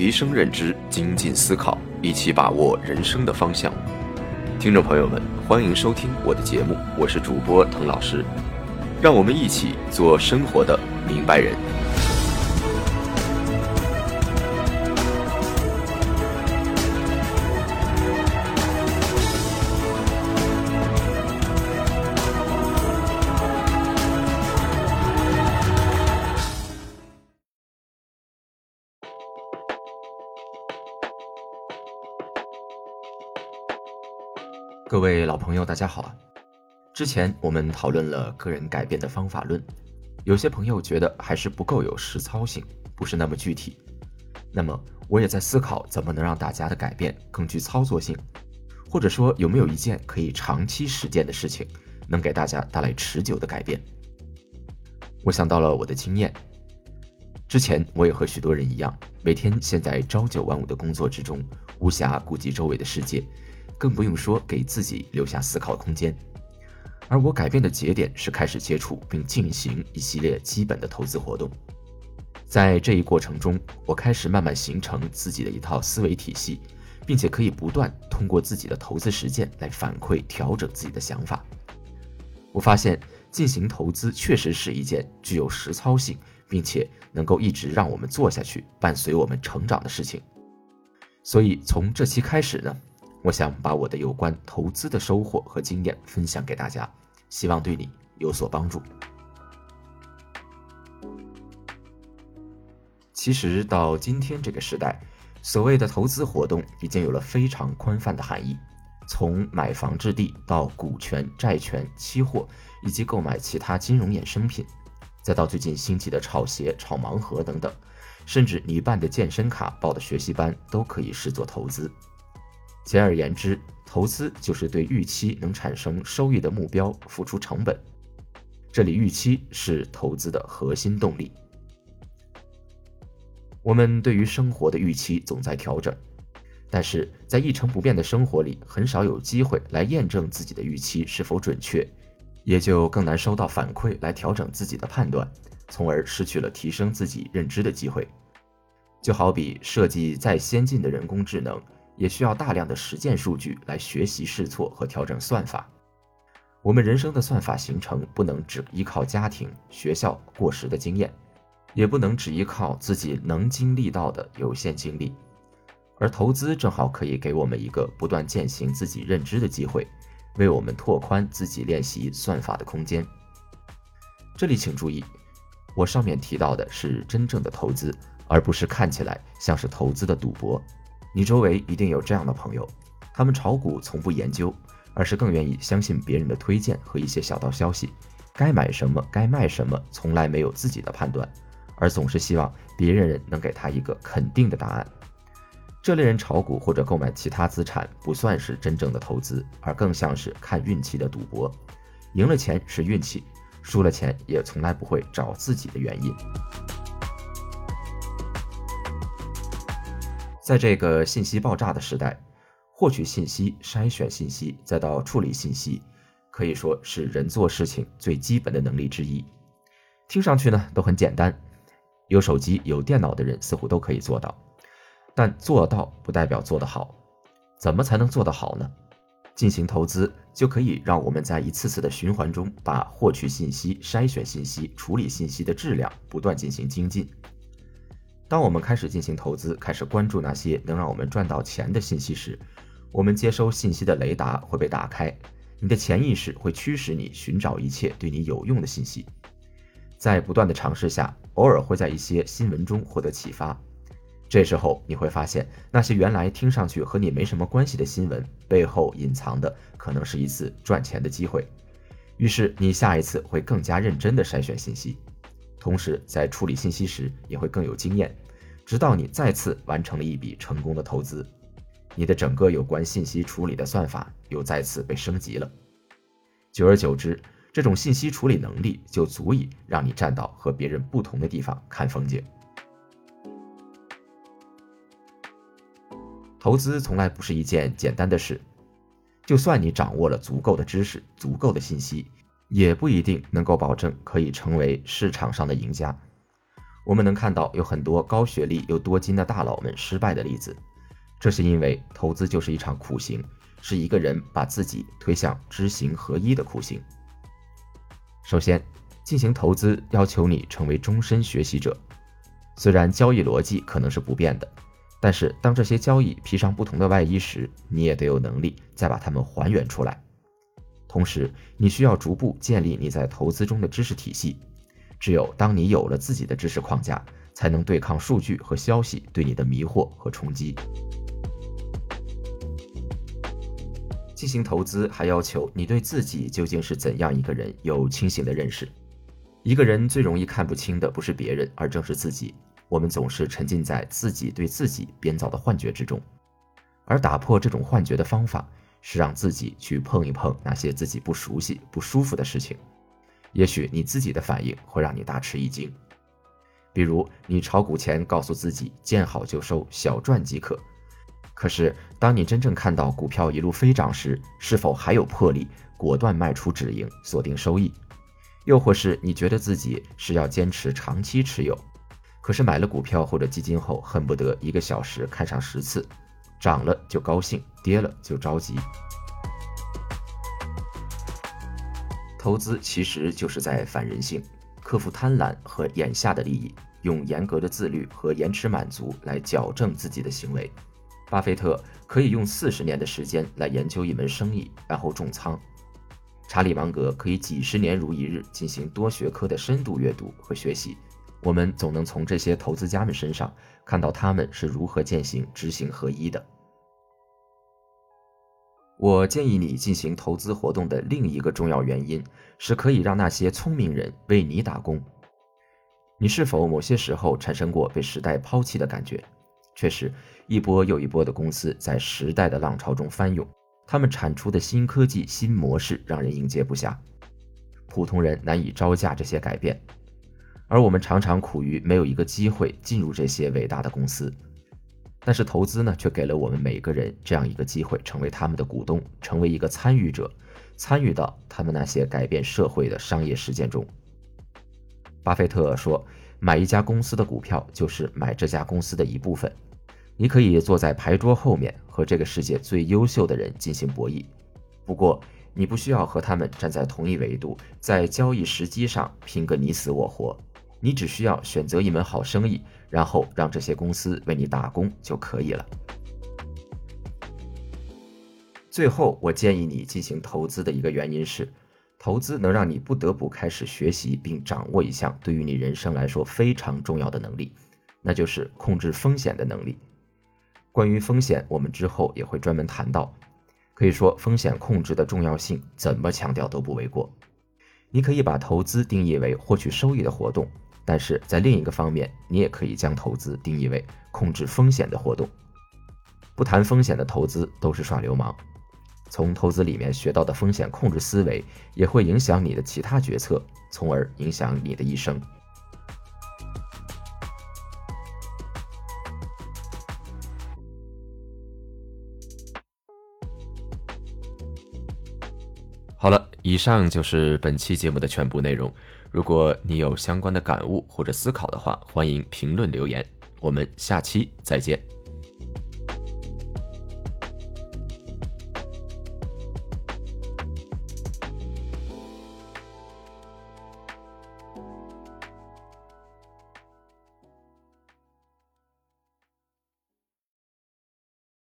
提升认知，精进思考，一起把握人生的方向。听众朋友们，欢迎收听我的节目，我是主播滕老师，让我们一起做生活的明白人。各位老朋友，大家好啊！之前我们讨论了个人改变的方法论，有些朋友觉得还是不够有实操性，不是那么具体。那么我也在思考，怎么能让大家的改变更具操作性，或者说有没有一件可以长期实践的事情，能给大家带来持久的改变？我想到了我的经验，之前我也和许多人一样，每天陷在朝九晚五的工作之中，无暇顾及周围的世界。更不用说给自己留下思考空间，而我改变的节点是开始接触并进行一系列基本的投资活动。在这一过程中，我开始慢慢形成自己的一套思维体系，并且可以不断通过自己的投资实践来反馈调整自己的想法。我发现进行投资确实是一件具有实操性，并且能够一直让我们做下去、伴随我们成长的事情。所以从这期开始呢。我想把我的有关投资的收获和经验分享给大家，希望对你有所帮助。其实到今天这个时代，所谓的投资活动已经有了非常宽泛的含义，从买房置地到股权、债权、期货，以及购买其他金融衍生品，再到最近兴起的炒鞋、炒盲盒等等，甚至你办的健身卡、报的学习班都可以视作投资。简而言之，投资就是对预期能产生收益的目标付出成本。这里预期是投资的核心动力。我们对于生活的预期总在调整，但是在一成不变的生活里，很少有机会来验证自己的预期是否准确，也就更难收到反馈来调整自己的判断，从而失去了提升自己认知的机会。就好比设计再先进的人工智能。也需要大量的实践数据来学习试错和调整算法。我们人生的算法形成不能只依靠家庭、学校过时的经验，也不能只依靠自己能经历到的有限经历。而投资正好可以给我们一个不断践行自己认知的机会，为我们拓宽自己练习算法的空间。这里请注意，我上面提到的是真正的投资，而不是看起来像是投资的赌博。你周围一定有这样的朋友，他们炒股从不研究，而是更愿意相信别人的推荐和一些小道消息。该买什么，该卖什么，从来没有自己的判断，而总是希望别人能给他一个肯定的答案。这类人炒股或者购买其他资产，不算是真正的投资，而更像是看运气的赌博。赢了钱是运气，输了钱也从来不会找自己的原因。在这个信息爆炸的时代，获取信息、筛选信息，再到处理信息，可以说是人做事情最基本的能力之一。听上去呢都很简单，有手机、有电脑的人似乎都可以做到。但做到不代表做得好。怎么才能做得好呢？进行投资就可以让我们在一次次的循环中，把获取信息、筛选信息、处理信息的质量不断进行精进。当我们开始进行投资，开始关注那些能让我们赚到钱的信息时，我们接收信息的雷达会被打开，你的潜意识会驱使你寻找一切对你有用的信息。在不断的尝试下，偶尔会在一些新闻中获得启发。这时候你会发现，那些原来听上去和你没什么关系的新闻背后隐藏的可能是一次赚钱的机会。于是你下一次会更加认真地筛选信息。同时，在处理信息时也会更有经验，直到你再次完成了一笔成功的投资，你的整个有关信息处理的算法又再次被升级了。久而久之，这种信息处理能力就足以让你站到和别人不同的地方看风景。投资从来不是一件简单的事，就算你掌握了足够的知识、足够的信息。也不一定能够保证可以成为市场上的赢家。我们能看到有很多高学历又多金的大佬们失败的例子，这是因为投资就是一场苦行，是一个人把自己推向知行合一的苦行。首先，进行投资要求你成为终身学习者，虽然交易逻辑可能是不变的，但是当这些交易披上不同的外衣时，你也得有能力再把它们还原出来。同时，你需要逐步建立你在投资中的知识体系。只有当你有了自己的知识框架，才能对抗数据和消息对你的迷惑和冲击。进行投资还要求你对自己究竟是怎样一个人有清醒的认识。一个人最容易看不清的不是别人，而正是自己。我们总是沉浸在自己对自己编造的幻觉之中，而打破这种幻觉的方法是让自己去碰一碰那些自己不熟悉、不舒服的事情。也许你自己的反应会让你大吃一惊，比如你炒股前告诉自己见好就收，小赚即可。可是当你真正看到股票一路飞涨时，是否还有魄力果断卖出止盈，锁定收益？又或是你觉得自己是要坚持长期持有，可是买了股票或者基金后，恨不得一个小时看上十次，涨了就高兴，跌了就着急。投资其实就是在反人性，克服贪婪和眼下的利益，用严格的自律和延迟满足来矫正自己的行为。巴菲特可以用四十年的时间来研究一门生意，然后重仓；查理芒格可以几十年如一日进行多学科的深度阅读和学习。我们总能从这些投资家们身上看到他们是如何践行知行合一的。我建议你进行投资活动的另一个重要原因，是可以让那些聪明人为你打工。你是否某些时候产生过被时代抛弃的感觉？确实，一波又一波的公司在时代的浪潮中翻涌，他们产出的新科技、新模式让人应接不暇，普通人难以招架这些改变，而我们常常苦于没有一个机会进入这些伟大的公司。但是投资呢，却给了我们每个人这样一个机会，成为他们的股东，成为一个参与者，参与到他们那些改变社会的商业实践中。巴菲特说：“买一家公司的股票，就是买这家公司的一部分。你可以坐在牌桌后面，和这个世界最优秀的人进行博弈。不过，你不需要和他们站在同一维度，在交易时机上拼个你死我活。你只需要选择一门好生意。”然后让这些公司为你打工就可以了。最后，我建议你进行投资的一个原因是，投资能让你不得不开始学习并掌握一项对于你人生来说非常重要的能力，那就是控制风险的能力。关于风险，我们之后也会专门谈到。可以说，风险控制的重要性怎么强调都不为过。你可以把投资定义为获取收益的活动。但是在另一个方面，你也可以将投资定义为控制风险的活动。不谈风险的投资都是耍流氓。从投资里面学到的风险控制思维，也会影响你的其他决策，从而影响你的一生。好了，以上就是本期节目的全部内容。如果你有相关的感悟或者思考的话，欢迎评论留言。我们下期再见。